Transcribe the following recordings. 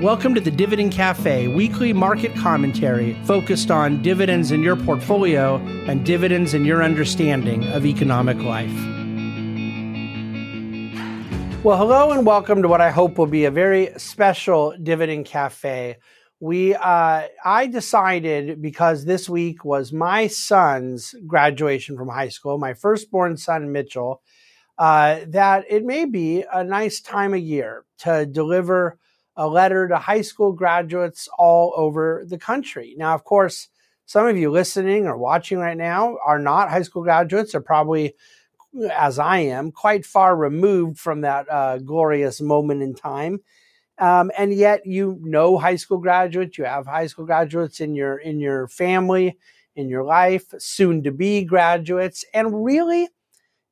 Welcome to the Dividend Cafe, weekly market commentary focused on dividends in your portfolio and dividends in your understanding of economic life. Well, hello and welcome to what I hope will be a very special Dividend Cafe. We, uh, I decided because this week was my son's graduation from high school, my firstborn son Mitchell, uh, that it may be a nice time of year to deliver a letter to high school graduates all over the country. Now, of course, some of you listening or watching right now are not high school graduates, are probably, as I am, quite far removed from that uh, glorious moment in time. Um, and yet, you know high school graduates. You have high school graduates in your in your family, in your life, soon to be graduates, and really,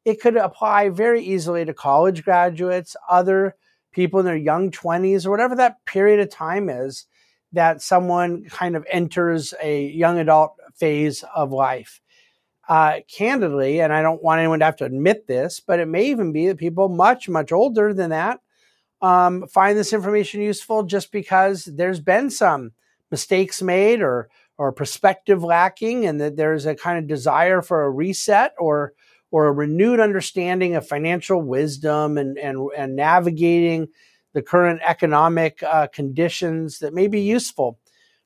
it could apply very easily to college graduates, other people in their young 20s or whatever that period of time is that someone kind of enters a young adult phase of life. Uh, candidly, and I don't want anyone to have to admit this, but it may even be that people much, much older than that um, find this information useful just because there's been some mistakes made or or perspective lacking, and that there's a kind of desire for a reset or or a renewed understanding of financial wisdom and, and, and navigating the current economic uh, conditions that may be useful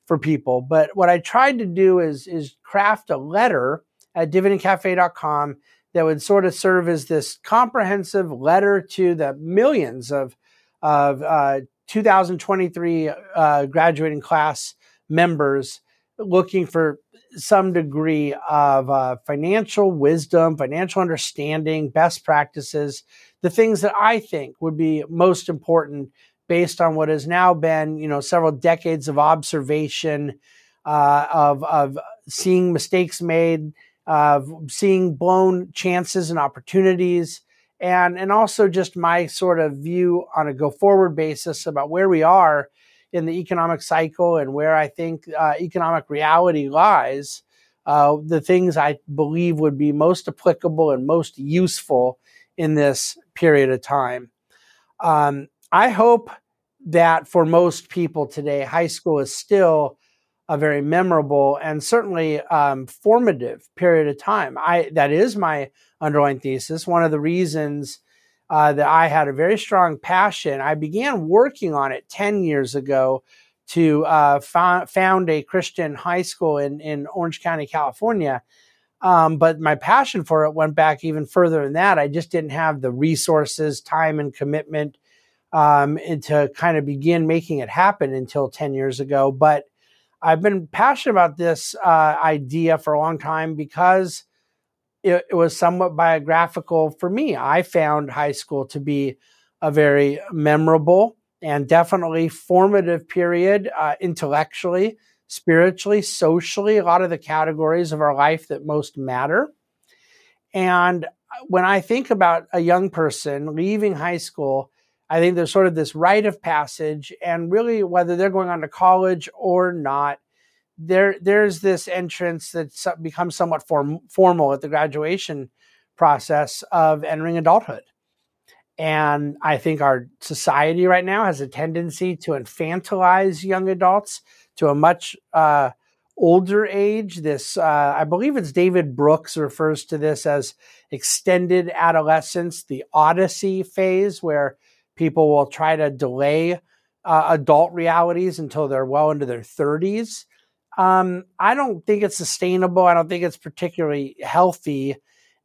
for people. But what I tried to do is, is craft a letter at dividendcafe.com that would sort of serve as this comprehensive letter to the millions of, of uh, 2023 uh, graduating class members looking for some degree of uh, financial wisdom, financial understanding, best practices, the things that I think would be most important based on what has now been, you know, several decades of observation, uh, of of seeing mistakes made, of seeing blown chances and opportunities, and and also just my sort of view on a go forward basis about where we are in the economic cycle and where I think uh, economic reality lies, uh, the things I believe would be most applicable and most useful in this period of time. Um, I hope that for most people today, high school is still a very memorable and certainly um, formative period of time. I that is my underlying thesis. One of the reasons uh, that I had a very strong passion. I began working on it 10 years ago to uh, found a Christian high school in, in Orange County, California. Um, but my passion for it went back even further than that. I just didn't have the resources, time, and commitment um, and to kind of begin making it happen until 10 years ago. But I've been passionate about this uh, idea for a long time because it, it was somewhat biographical for me. I found high school to be a very memorable and definitely formative period uh, intellectually, spiritually, socially, a lot of the categories of our life that most matter. And when I think about a young person leaving high school, I think there's sort of this rite of passage, and really whether they're going on to college or not, there there's this entrance that becomes somewhat form, formal at the graduation process of entering adulthood. And I think our society right now has a tendency to infantilize young adults to a much uh, older age. This, uh, I believe it's David Brooks refers to this as extended adolescence, the odyssey phase, where people will try to delay uh, adult realities until they're well into their 30s um, I don't think it's sustainable. I don't think it's particularly healthy.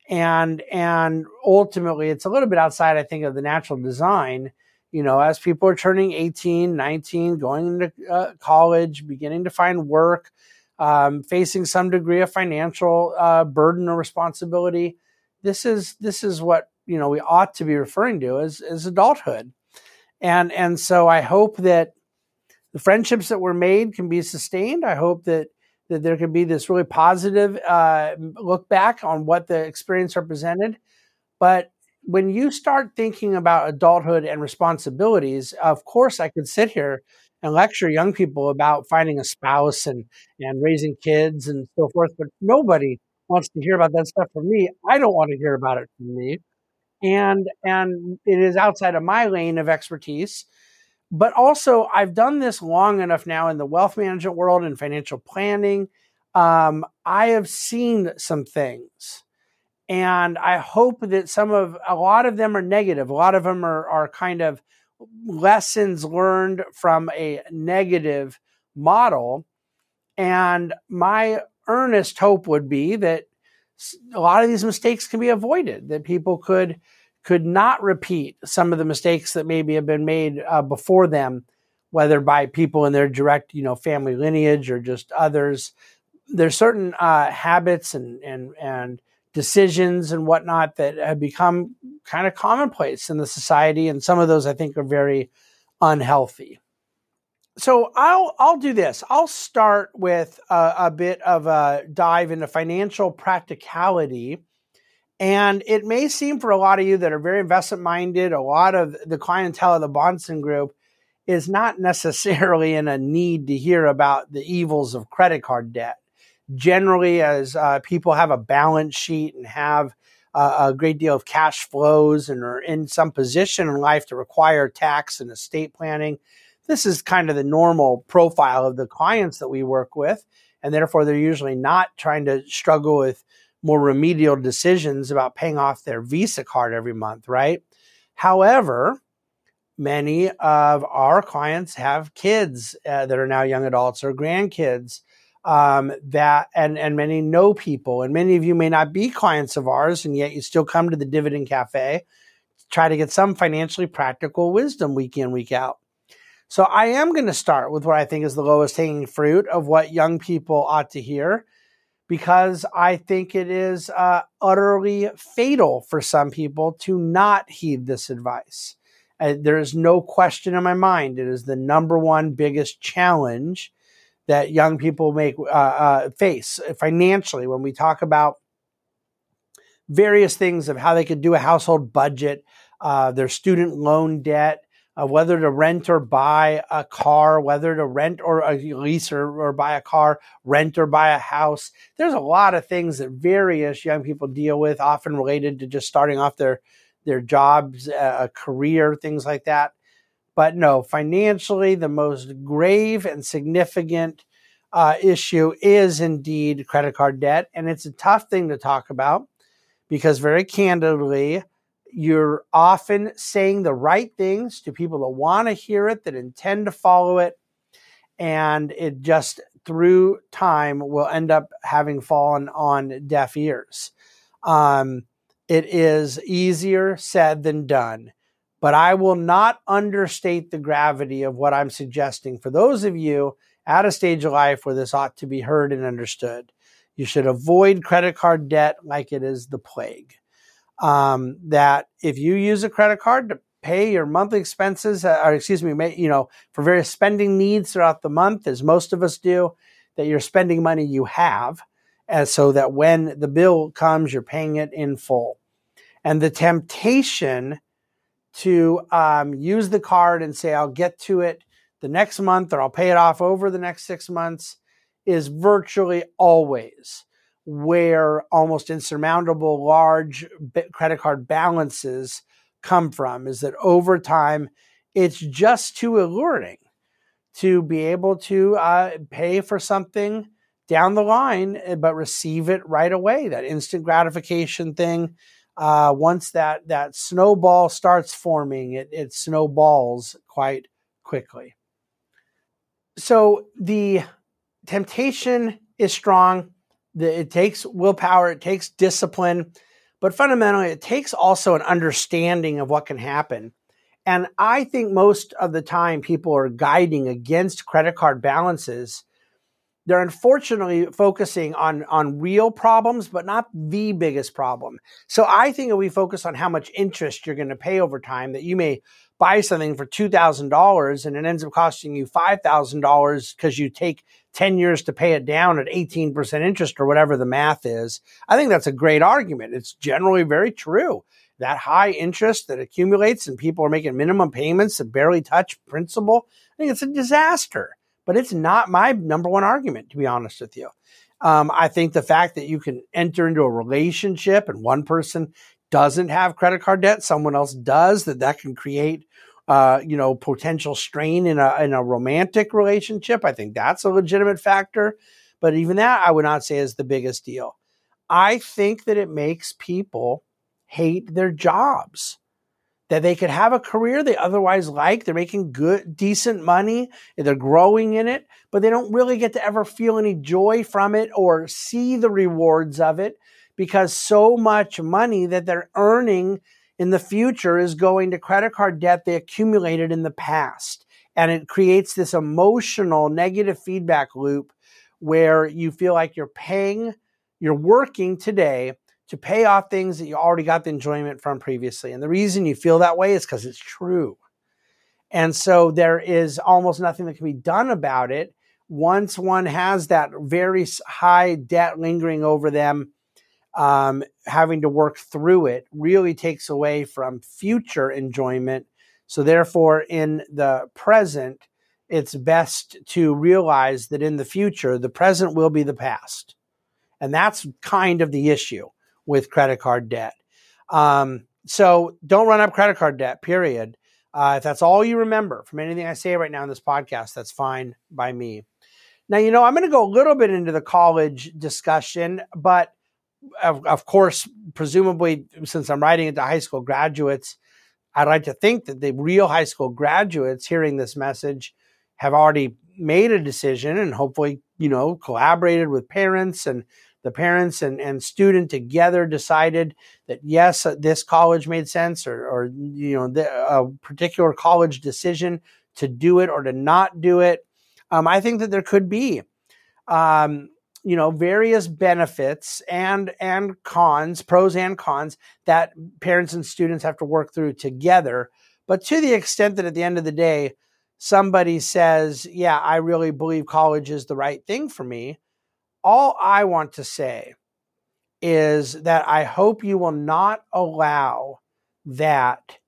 And and ultimately it's a little bit outside, I think, of the natural design. You know, as people are turning 18, 19, going into uh, college, beginning to find work, um, facing some degree of financial uh, burden or responsibility, this is this is what you know we ought to be referring to as as adulthood. And and so I hope that the friendships that were made can be sustained. I hope that that there can be this really positive uh, look back on what the experience represented. But when you start thinking about adulthood and responsibilities, of course, I could sit here and lecture young people about finding a spouse and and raising kids and so forth. But nobody wants to hear about that stuff from me. I don't want to hear about it from me, and and it is outside of my lane of expertise. But also, I've done this long enough now in the wealth management world and financial planning. Um, I have seen some things. And I hope that some of, a lot of them are negative. A lot of them are, are kind of lessons learned from a negative model. And my earnest hope would be that a lot of these mistakes can be avoided, that people could could not repeat some of the mistakes that maybe have been made uh, before them, whether by people in their direct, you know, family lineage or just others. There's certain uh, habits and and and decisions and whatnot that have become kind of commonplace in the society, and some of those I think are very unhealthy. So I'll I'll do this. I'll start with a, a bit of a dive into financial practicality and it may seem for a lot of you that are very investment minded, a lot of the clientele of the Bahnsen Group is not necessarily in a need to hear about the evils of credit card debt. Generally, as uh, people have a balance sheet and have uh, a great deal of cash flows and are in some position in life to require tax and estate planning, this is kind of the normal profile of the clients that we work with. And therefore, they're usually not trying to struggle with more remedial decisions about paying off their Visa card every month, right? However, many of our clients have kids uh, that are now young adults or grandkids um, that and and many know people and many of you may not be clients of ours and yet you still come to the dividend cafe to try to get some financially practical wisdom week in week out so i am going to start with what i think is the lowest hanging fruit of what young people ought to hear because I think it is uh, utterly fatal for some people to not heed this advice. There is no question in my mind. It is the number one biggest challenge that young people make uh, uh face financially when we talk about various things of how they could do a household budget, uh, their student loan debt, uh, whether to rent or buy a car, whether to rent or uh, lease or, or buy a car, rent or buy a house. There's a lot of things that various young people deal with, often related to just starting off their their jobs, uh, a career, things like that. But no, financially, the most grave and significant uh, issue is indeed credit card debt, and it's a tough thing to talk about because, very candidly, you're often saying the right things to people that want to hear it, that intend to follow it. And it just through time will end up having fallen on deaf ears. Um, it is easier said than done, but I will not understate the gravity of what I'm suggesting for those of you at a stage of life where this ought to be heard and understood. You should avoid credit card debt like it is the plague um, that if you use a credit card to pay your monthly expenses, uh, or excuse me, you know, for various spending needs throughout the month, as most of us do, that you're spending money you have, and so that when the bill comes, you're paying it in full. And the temptation to um, use the card and say, I'll get to it the next month or I'll pay it off over the next six months is virtually always where almost insurmountable large credit card balances come from is that over time it's just too alluring to be able to uh, pay for something down the line eh, but receive it right away. That instant gratification thing uh, once that that snowball starts forming it, it snowballs quite quickly. So the temptation is strong it takes willpower, it takes discipline, but fundamentally, it takes also an understanding of what can happen. And I think most of the time people are guiding against credit card balances. They're unfortunately focusing on, on real problems, but not the biggest problem. So I think if we focus on how much interest you're going to pay over time, that you may buy something for $2,000 and it ends up costing you $5,000 because you take 10 years to pay it down at 18% interest or whatever the math is. I think that's a great argument. It's generally very true. That high interest that accumulates and people are making minimum payments that barely touch principal, I think it's a disaster. But it's not my number one argument, to be honest with you. Um, I think the fact that you can enter into a relationship and one person doesn't have credit card debt, someone else does, that that can create uh, you know, potential strain in a in a romantic relationship. I think that's a legitimate factor. But even that, I would not say is the biggest deal. I think that it makes people hate their jobs that they could have a career they otherwise like. They're making good, decent money, they're growing in it, but they don't really get to ever feel any joy from it or see the rewards of it because so much money that they're earning in the future is going to credit card debt they accumulated in the past. And it creates this emotional negative feedback loop where you feel like you're paying, you're working today to pay off things that you already got the enjoyment from previously. And the reason you feel that way is because it's true. And so there is almost nothing that can be done about it once one has that very high debt lingering over them. Um, having to work through it really takes away from future enjoyment. So, therefore, in the present, it's best to realize that in the future, the present will be the past. And that's kind of the issue with credit card debt. Um, so don't run up credit card debt, period. Uh, if that's all you remember from anything I say right now in this podcast, that's fine by me. Now, you know, I'm going to go a little bit into the college discussion, but of, of course, presumably, since I'm writing it to high school graduates, I'd like to think that the real high school graduates hearing this message have already made a decision and hopefully, you know, collaborated with parents and the parents and, and student together decided that yes, uh, this college made sense, or, or you know, the, a particular college decision to do it or to not do it. Um, I think that there could be, um, you know, various benefits and and cons, pros and cons that parents and students have to work through together. But to the extent that at the end of the day, somebody says, "Yeah, I really believe college is the right thing for me," all I want to say is that I hope you will not allow that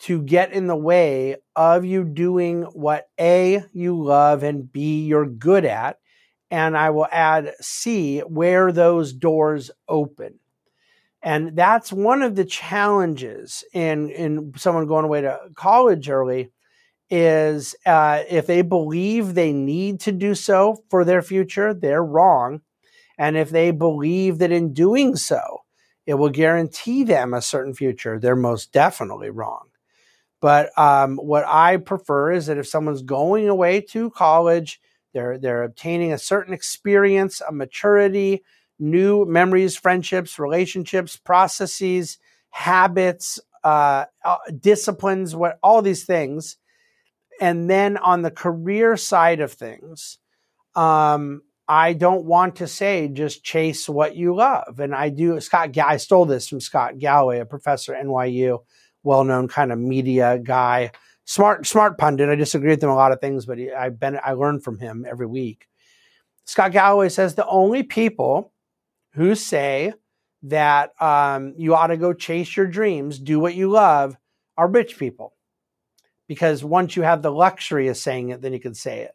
to get in the way of you doing what A, you love, and B, you're good at. And I will add C, where those doors open. And that's one of the challenges in, in someone going away to college early is uh, if they believe they need to do so for their future, they're wrong. And if they believe that in doing so, it will guarantee them a certain future, they're most definitely wrong. But um, what I prefer is that if someone's going away to college, they're they're obtaining a certain experience, a maturity, new memories, friendships, relationships, processes, habits, uh, uh disciplines, what all these things and then on the career side of things, um, I don't want to say just chase what you love. And I do, Scott, I stole this from Scott Galloway, a professor at NYU, well known kind of media guy, smart, smart pundit. I disagree with him a lot of things, but he, I, been, I learn from him every week. Scott Galloway says the only people who say that um, you ought to go chase your dreams, do what you love, are rich people because once you have the luxury of saying it, then you can say it.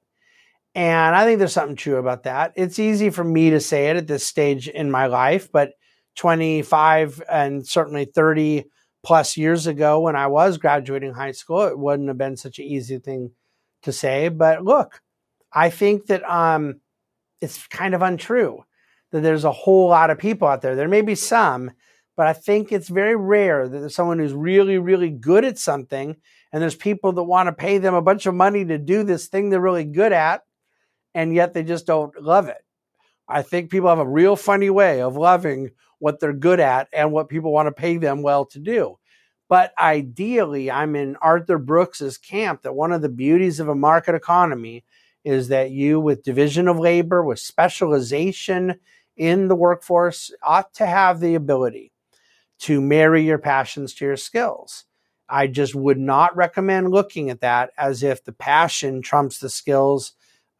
And I think there's something true about that. It's easy for me to say it at this stage in my life, but 25 and certainly 30 plus years ago when I was graduating high school, it wouldn't have been such an easy thing to say. But look, I think that um, it's kind of untrue that there's a whole lot of people out there. There may be some, but I think it's very rare that there's someone who's really, really good at something and there's people that want to pay them a bunch of money to do this thing they're really good at, and yet they just don't love it. I think people have a real funny way of loving what they're good at and what people want to pay them well to do. But ideally, I'm in Arthur Brooks's camp that one of the beauties of a market economy is that you, with division of labor, with specialization in the workforce, ought to have the ability to marry your passions to your skills. I just would not recommend looking at that as if the passion trumps the skills.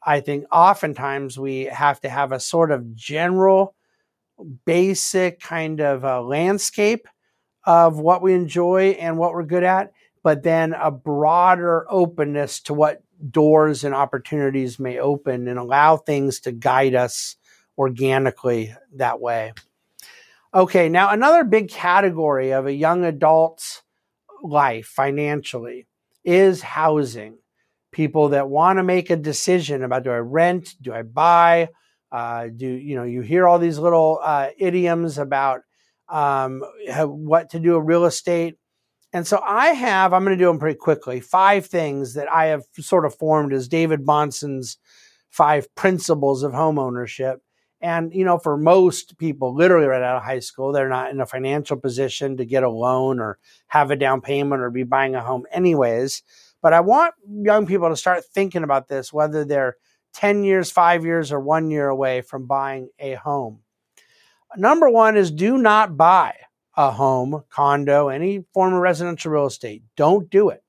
I think oftentimes we have to have a sort of general, basic kind of a landscape of what we enjoy and what we're good at, but then a broader openness to what doors and opportunities may open and allow things to guide us organically that way. Okay, now another big category of a young adult's life financially is housing. People that want to make a decision about do I rent, do I buy, uh, do you know? You hear all these little uh, idioms about um, what to do with real estate. And so I have, I'm going to do them pretty quickly, five things that I have sort of formed as David Bahnsen's five principles of home ownership. And, you know, for most people, literally right out of high school, they're not in a financial position to get a loan or have a down payment or be buying a home anyways. But I want young people to start thinking about this, whether they're 10 years, five years, or one year away from buying a home. Number one is do not buy a home, condo, any form of residential real estate. Don't do it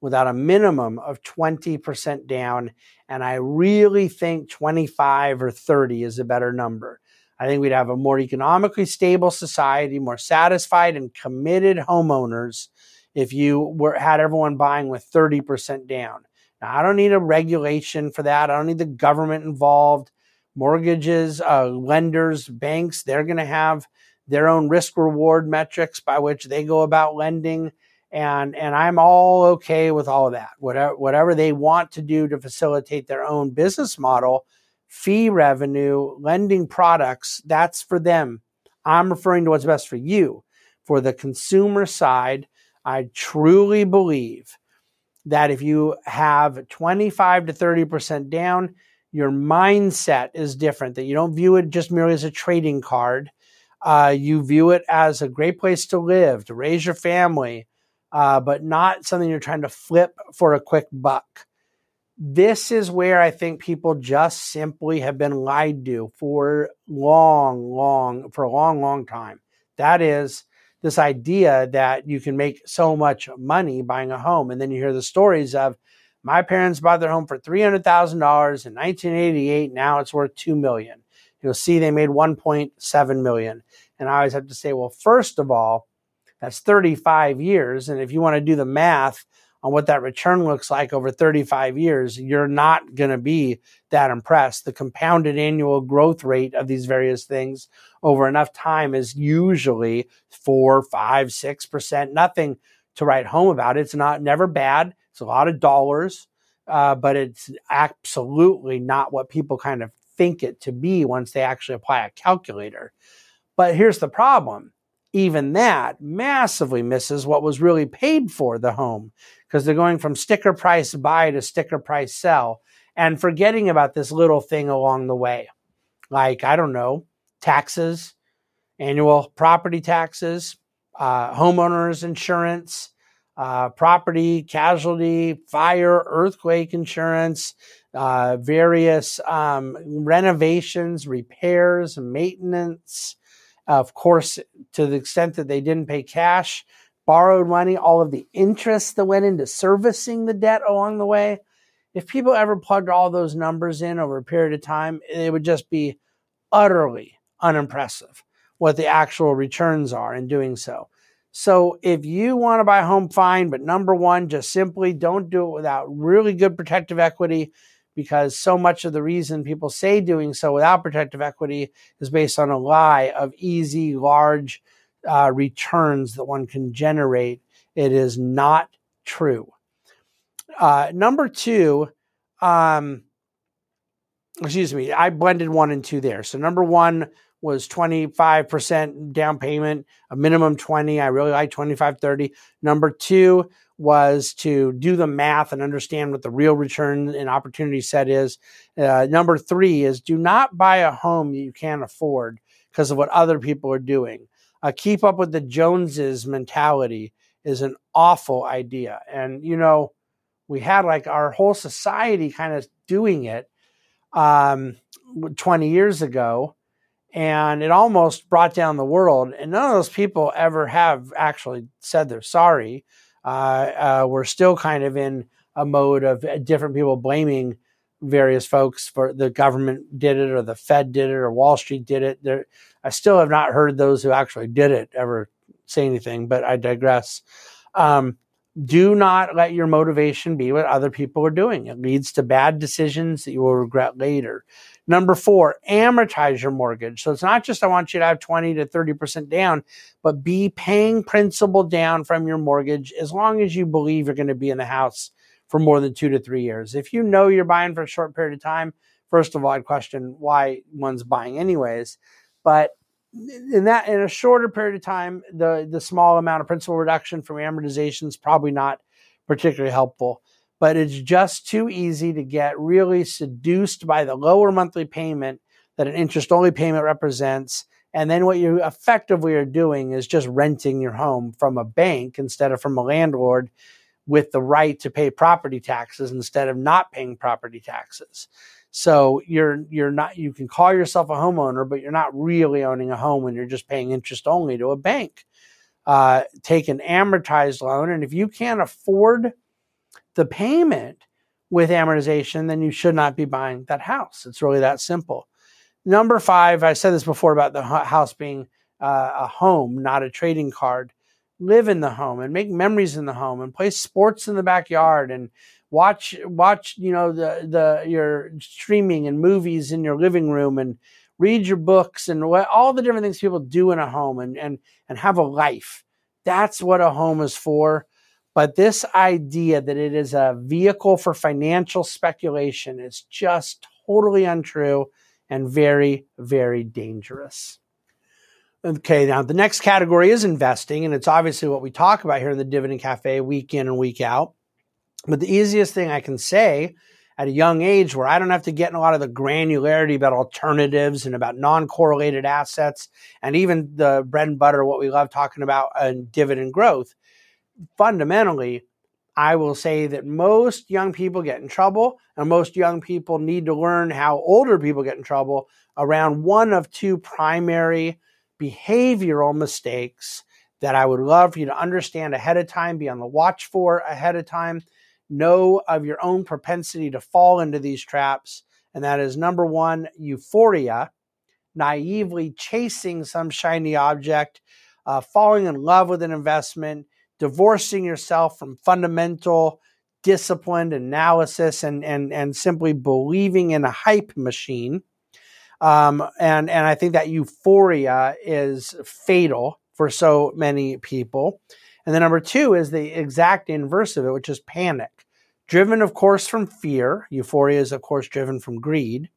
without a minimum of 20% down. And I really think 25 or 30 is a better number. I think we'd have a more economically stable society, more satisfied and committed homeowners if you were had everyone buying with 30% down. Now, I don't need a regulation for that. I don't need the government involved. Mortgages, uh, lenders, banks, they're going to have their own risk reward metrics by which they go about lending and and I'm all okay with all of that. Whatever whatever they want to do to facilitate their own business model, fee revenue, lending products, that's for them. I'm referring to what's best for you. For the consumer side, I truly believe that if you have 25 to 30% down, your mindset is different, that you don't view it just merely as a trading card. Uh, you view it as a great place to live, to raise your family, uh, but not something you're trying to flip for a quick buck. This is where I think people just simply have been lied to for long, long, for a long, long time. That is this idea that you can make so much money buying a home. And then you hear the stories of my parents bought their home for $300,000 in 1988. Now it's worth 2 million. You'll see they made 1.7 million. And I always have to say, well, first of all, that's 35 years. And if you want to do the math on what that return looks like over 35 years, you're not going to be that impressed. The compounded annual growth rate of these various things over enough time is usually four, five, six percent. Nothing to write home about. It's not never bad. It's a lot of dollars, uh, but it's absolutely not what people kind of think it to be once they actually apply a calculator. But here's the problem even that massively misses what was really paid for the home because they're going from sticker price buy to sticker price sell and forgetting about this little thing along the way. Like, I don't know, taxes, annual property taxes, uh, homeowners insurance, uh, property, casualty, fire, earthquake insurance, uh, various um, renovations, repairs, maintenance, of course, to the extent that they didn't pay cash, borrowed money, all of the interest that went into servicing the debt along the way. If people ever plugged all those numbers in over a period of time, it would just be utterly unimpressive what the actual returns are in doing so. So if you want to buy a home, fine, but number one, just simply don't do it without really good protective equity because so much of the reason people say doing so without protective equity is based on a lie of easy, large uh, returns that one can generate. It is not true. Uh, number two, um, excuse me, I blended one and two there. So number one was 25% down payment, a minimum 20. I really like 25, 30. Number two was to do the math and understand what the real return and opportunity set is. Uh, number three is do not buy a home you can't afford because of what other people are doing. Uh, keep up with the Joneses mentality is an awful idea. And, you know, we had like our whole society kind of doing it um, 20 years ago and it almost brought down the world. And none of those people ever have actually said they're sorry uh, uh, we're still kind of in a mode of uh, different people blaming various folks for the government did it or the Fed did it or Wall Street did it. There, I still have not heard those who actually did it ever say anything, but I digress. Um, do not let your motivation be what other people are doing. It leads to bad decisions that you will regret later. Number four, amortize your mortgage. So it's not just I want you to have 20 to 30% down, but be paying principal down from your mortgage as long as you believe you're going to be in the house for more than two to three years. If you know you're buying for a short period of time, first of all, I'd question why one's buying anyways. But in that in a shorter period of time, the the small amount of principal reduction from amortization is probably not particularly helpful. But it's just too easy to get really seduced by the lower monthly payment that an interest only payment represents. And then what you effectively are doing is just renting your home from a bank instead of from a landlord with the right to pay property taxes instead of not paying property taxes. So you're you're not you can call yourself a homeowner, but you're not really owning a home when you're just paying interest only to a bank. Uh, take an amortized loan, and if you can't afford the payment with amortization, then you should not be buying that house. It's really that simple. Number five, I said this before about the house being uh, a home, not a trading card live in the home and make memories in the home and play sports in the backyard and watch watch you know the the your streaming and movies in your living room and read your books and what, all the different things people do in a home and and and have a life. That's what a home is for. But this idea that it is a vehicle for financial speculation is just totally untrue and very very dangerous Okay, now the next category is investing, and it's obviously what we talk about here in the Dividend Cafe week in and week out. But the easiest thing I can say at a young age where I don't have to get in a lot of the granularity about alternatives and about non correlated assets and even the bread and butter, what we love talking about, and dividend growth. Fundamentally, I will say that most young people get in trouble, and most young people need to learn how older people get in trouble around one of two primary behavioral mistakes that I would love for you to understand ahead of time, be on the watch for ahead of time, know of your own propensity to fall into these traps. And that is number one, euphoria, naively chasing some shiny object, uh, falling in love with an investment, divorcing yourself from fundamental disciplined analysis and, and, and simply believing in a hype machine. Um, and, and I think that euphoria is fatal for so many people. And the number two is the exact inverse of it, which is panic. Driven, of course, from fear. Euphoria is, of course, driven from greed.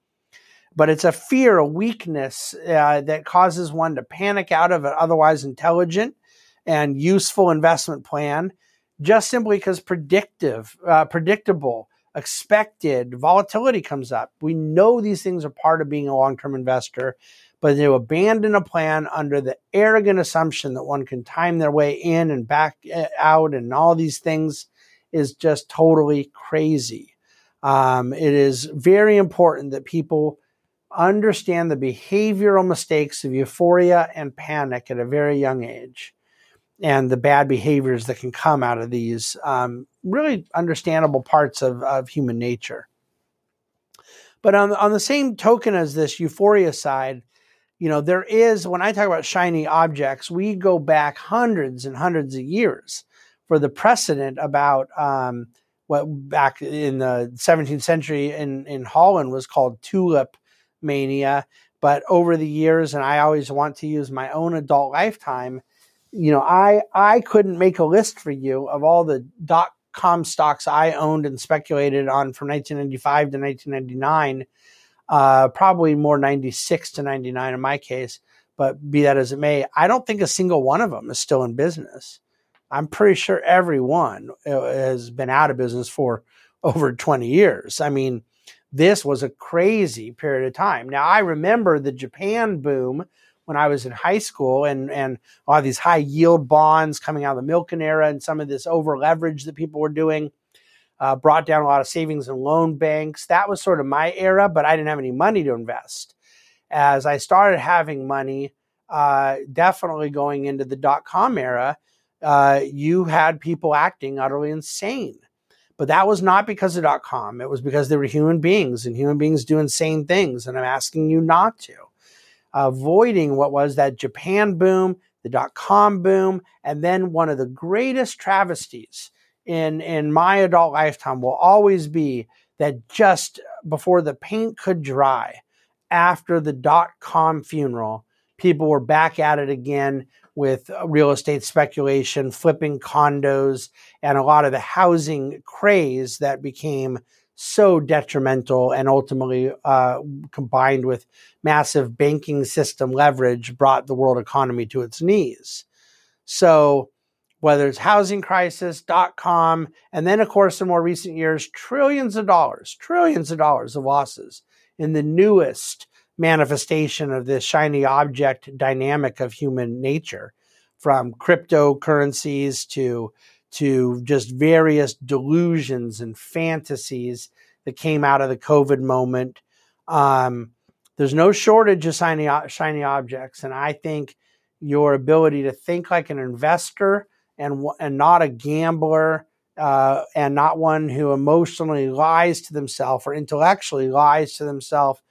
But it's a fear, a weakness uh, that causes one to panic out of an otherwise intelligent and useful investment plan just simply because predictive, uh, predictable, expected volatility comes up. We know these things are part of being a long term investor, but to abandon a plan under the arrogant assumption that one can time their way in and back eh, out and all these things is just totally crazy. Um, it is very important that people understand the behavioral mistakes of euphoria and panic at a very young age and the bad behaviors that can come out of these um, really understandable parts of, of human nature. But on, on the same token as this euphoria side, you know, there is, when I talk about shiny objects, we go back hundreds and hundreds of years for the precedent about um, what back in the 17th century in, in Holland was called tulip mania. But over the years, and I always want to use my own adult lifetime, you know, I I couldn't make a list for you of all the dot com stocks I owned and speculated on from 1995 to 1999. Uh, probably more 96 to 99 in my case, but be that as it may, I don't think a single one of them is still in business. I'm pretty sure every one uh, has been out of business for over 20 years. I mean, this was a crazy period of time. Now, I remember the Japan boom when I was in high school and, and all these high yield bonds coming out of the Milken era and some of this over leverage that people were doing uh, brought down a lot of savings and loan banks. That was sort of my era, but I didn't have any money to invest. As I started having money, uh, definitely going into the dot com era, uh, you had people acting utterly insane. But that was not because of dot com. It was because they were human beings and human beings do insane things. And I'm asking you not to avoiding what was that Japan boom, the dot com boom, and then one of the greatest travesties in in my adult lifetime will always be that just before the paint could dry, after the dot com funeral, people were back at it again with uh, real estate speculation, flipping condos, and a lot of the housing craze that became so detrimental and ultimately uh, combined with massive banking system leverage brought the world economy to its knees. So whether it's housing crisis, dot com, and then of course in more recent years, trillions of dollars, trillions of dollars of losses in the newest manifestation of this shiny object dynamic of human nature from cryptocurrencies to to just various delusions and fantasies that came out of the COVID moment. Um, there's no shortage of shiny, shiny objects. And I think your ability to think like an investor and, and not a gambler uh, and not one who emotionally lies to themselves or intellectually lies to themselves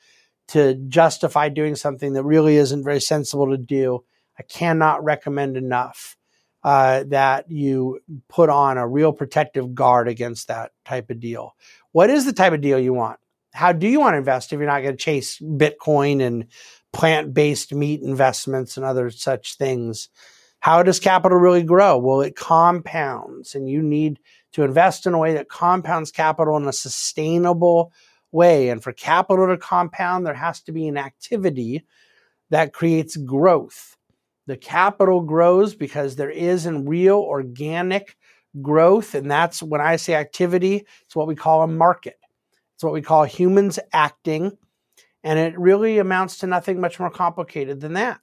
to justify doing something that really isn't very sensible to do. I cannot recommend enough uh, that you put on a real protective guard against that type of deal. What is the type of deal you want? How do you want to invest if you're not going to chase Bitcoin and plant based meat investments and other such things? How does capital really grow? Well, it compounds, and you need to invest in a way that compounds capital in a sustainable way. And for capital to compound, there has to be an activity that creates growth. The capital grows because there is in real organic growth. And that's when I say activity, it's what we call a market. It's what we call humans acting. And it really amounts to nothing much more complicated than that.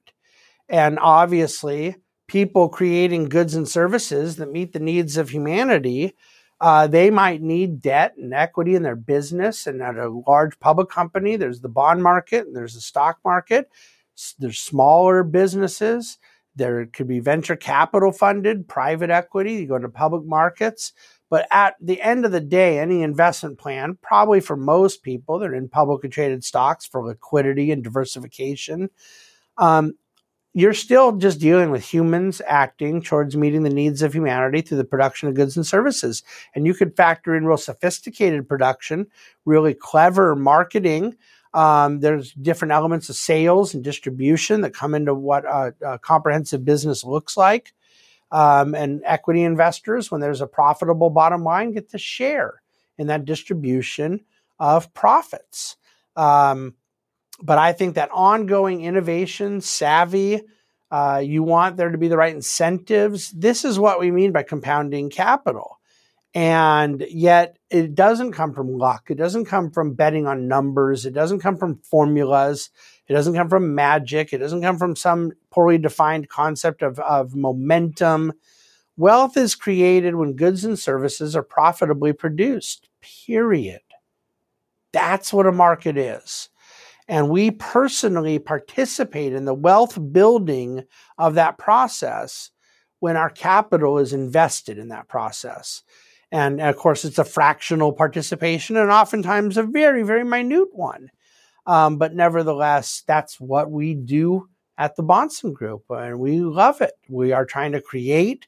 And obviously, people creating goods and services that meet the needs of humanity, uh, they might need debt and equity in their business. And at a large public company, there's the bond market and there's the stock market. There's smaller businesses. There could be venture capital funded, private equity. You go into public markets. But at the end of the day, any investment plan, probably for most people, they're in publicly traded stocks for liquidity and diversification. Um, you're still just dealing with humans acting towards meeting the needs of humanity through the production of goods and services. And you could factor in real sophisticated production, really clever marketing. Um, there's different elements of sales and distribution that come into what a, a comprehensive business looks like. Um, and equity investors, when there's a profitable bottom line, get to share in that distribution of profits. Um, but I think that ongoing innovation, savvy, uh, you want there to be the right incentives. This is what we mean by compounding capital. And yet it doesn't come from luck. It doesn't come from betting on numbers. It doesn't come from formulas. It doesn't come from magic. It doesn't come from some poorly defined concept of, of momentum. Wealth is created when goods and services are profitably produced, period. That's what a market is. And we personally participate in the wealth building of that process when our capital is invested in that process. And of course, it's a fractional participation and oftentimes a very, very minute one. Um, but nevertheless, that's what we do at the Bahnsen Group, and we love it. We are trying to create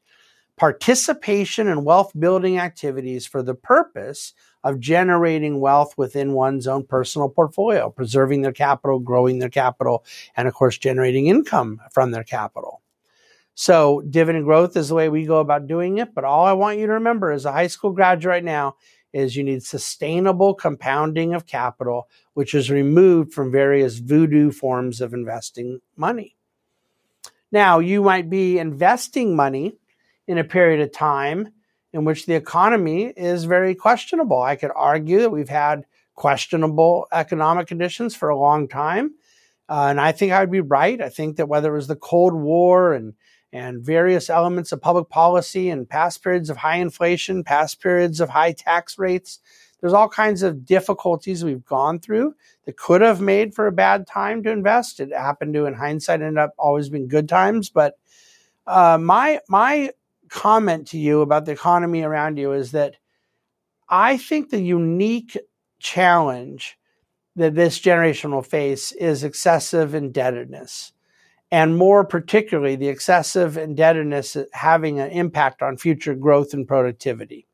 participation in wealth building activities for the purpose of generating wealth within one's own personal portfolio, preserving their capital, growing their capital, and of course, generating income from their capital. So, dividend growth is the way we go about doing it. But all I want you to remember as a high school graduate right now is you need sustainable compounding of capital, which is removed from various voodoo forms of investing money. Now, you might be investing money in a period of time in which the economy is very questionable. I could argue that we've had questionable economic conditions for a long time. Uh, and I think I would be right. I think that whether it was the Cold War and and various elements of public policy and past periods of high inflation, past periods of high tax rates, there's all kinds of difficulties we've gone through that could have made for a bad time to invest. It happened to, in hindsight, end up always being good times. But uh, my my comment to you about the economy around you is that I think the unique challenge that this generation will face is excessive indebtedness. And more particularly, the excessive indebtedness having an impact on future growth and productivity.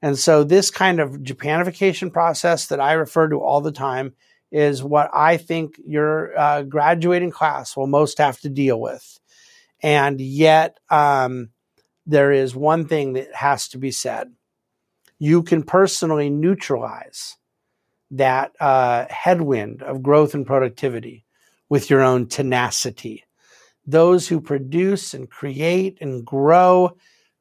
And so, this kind of Japanification process that I refer to all the time is what I think your uh, graduating class will most have to deal with. And yet, um, there is one thing that has to be said. You can personally neutralize that uh, headwind of growth and productivity with your own tenacity. Those who produce and create and grow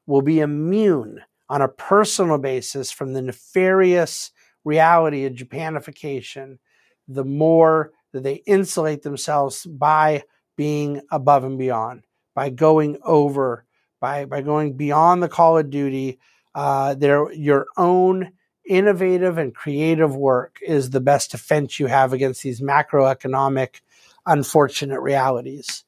will be immune on a personal basis from the nefarious reality of Japanification, the more that they insulate themselves by being above and beyond, by going over, by, by going beyond the call of duty. Uh, their, your own innovative and creative work is the best defense you have against these macroeconomic unfortunate realities.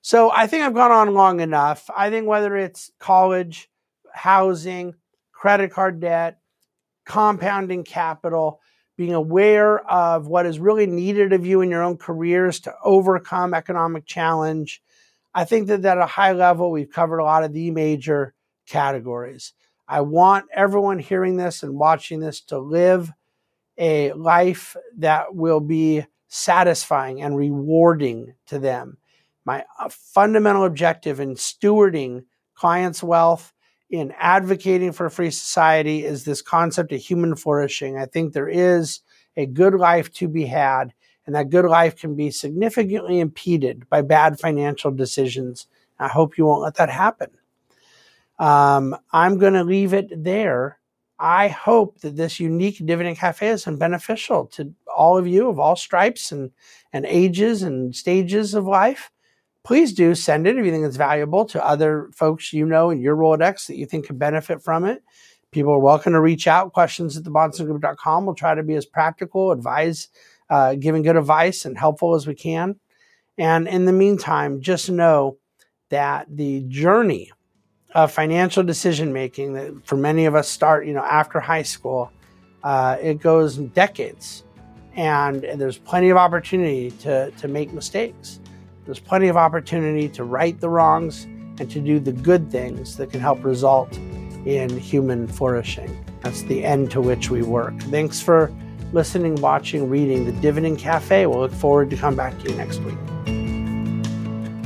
So I think I've gone on long enough. I think whether it's college, housing, credit card debt, compounding capital, being aware of what is really needed of you in your own careers to overcome economic challenge. I think that at a high level, we've covered a lot of the major categories. I want everyone hearing this and watching this to live a life that will be satisfying and rewarding to them my uh, fundamental objective in stewarding clients' wealth, in advocating for a free society, is this concept of human flourishing. I think there is a good life to be had, and that good life can be significantly impeded by bad financial decisions. I hope you won't let that happen. Um, I'm going to leave it there. I hope that this unique Dividend Cafe has been beneficial to all of you of all stripes and, and ages and stages of life please do send it if you think it's valuable to other folks you know in your Rolodex that you think could benefit from it. People are welcome to reach out, questions at thebahnsengroup.com. We'll try to be as practical, advise, uh, giving good advice and helpful as we can. And in the meantime, just know that the journey of financial decision making that for many of us start, you know, after high school, uh, it goes decades. And there's plenty of opportunity to, to make mistakes. There's plenty of opportunity to right the wrongs and to do the good things that can help result in human flourishing. That's the end to which we work. Thanks for listening, watching, reading The Dividend Cafe. We'll look forward to come back to you next week.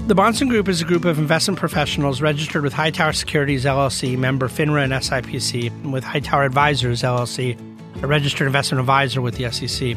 The Bahnsen Group is a group of investment professionals registered with Hightower Securities LLC, member FINRA and SIPC, and with Hightower Advisors LLC, a registered investment advisor with the SEC.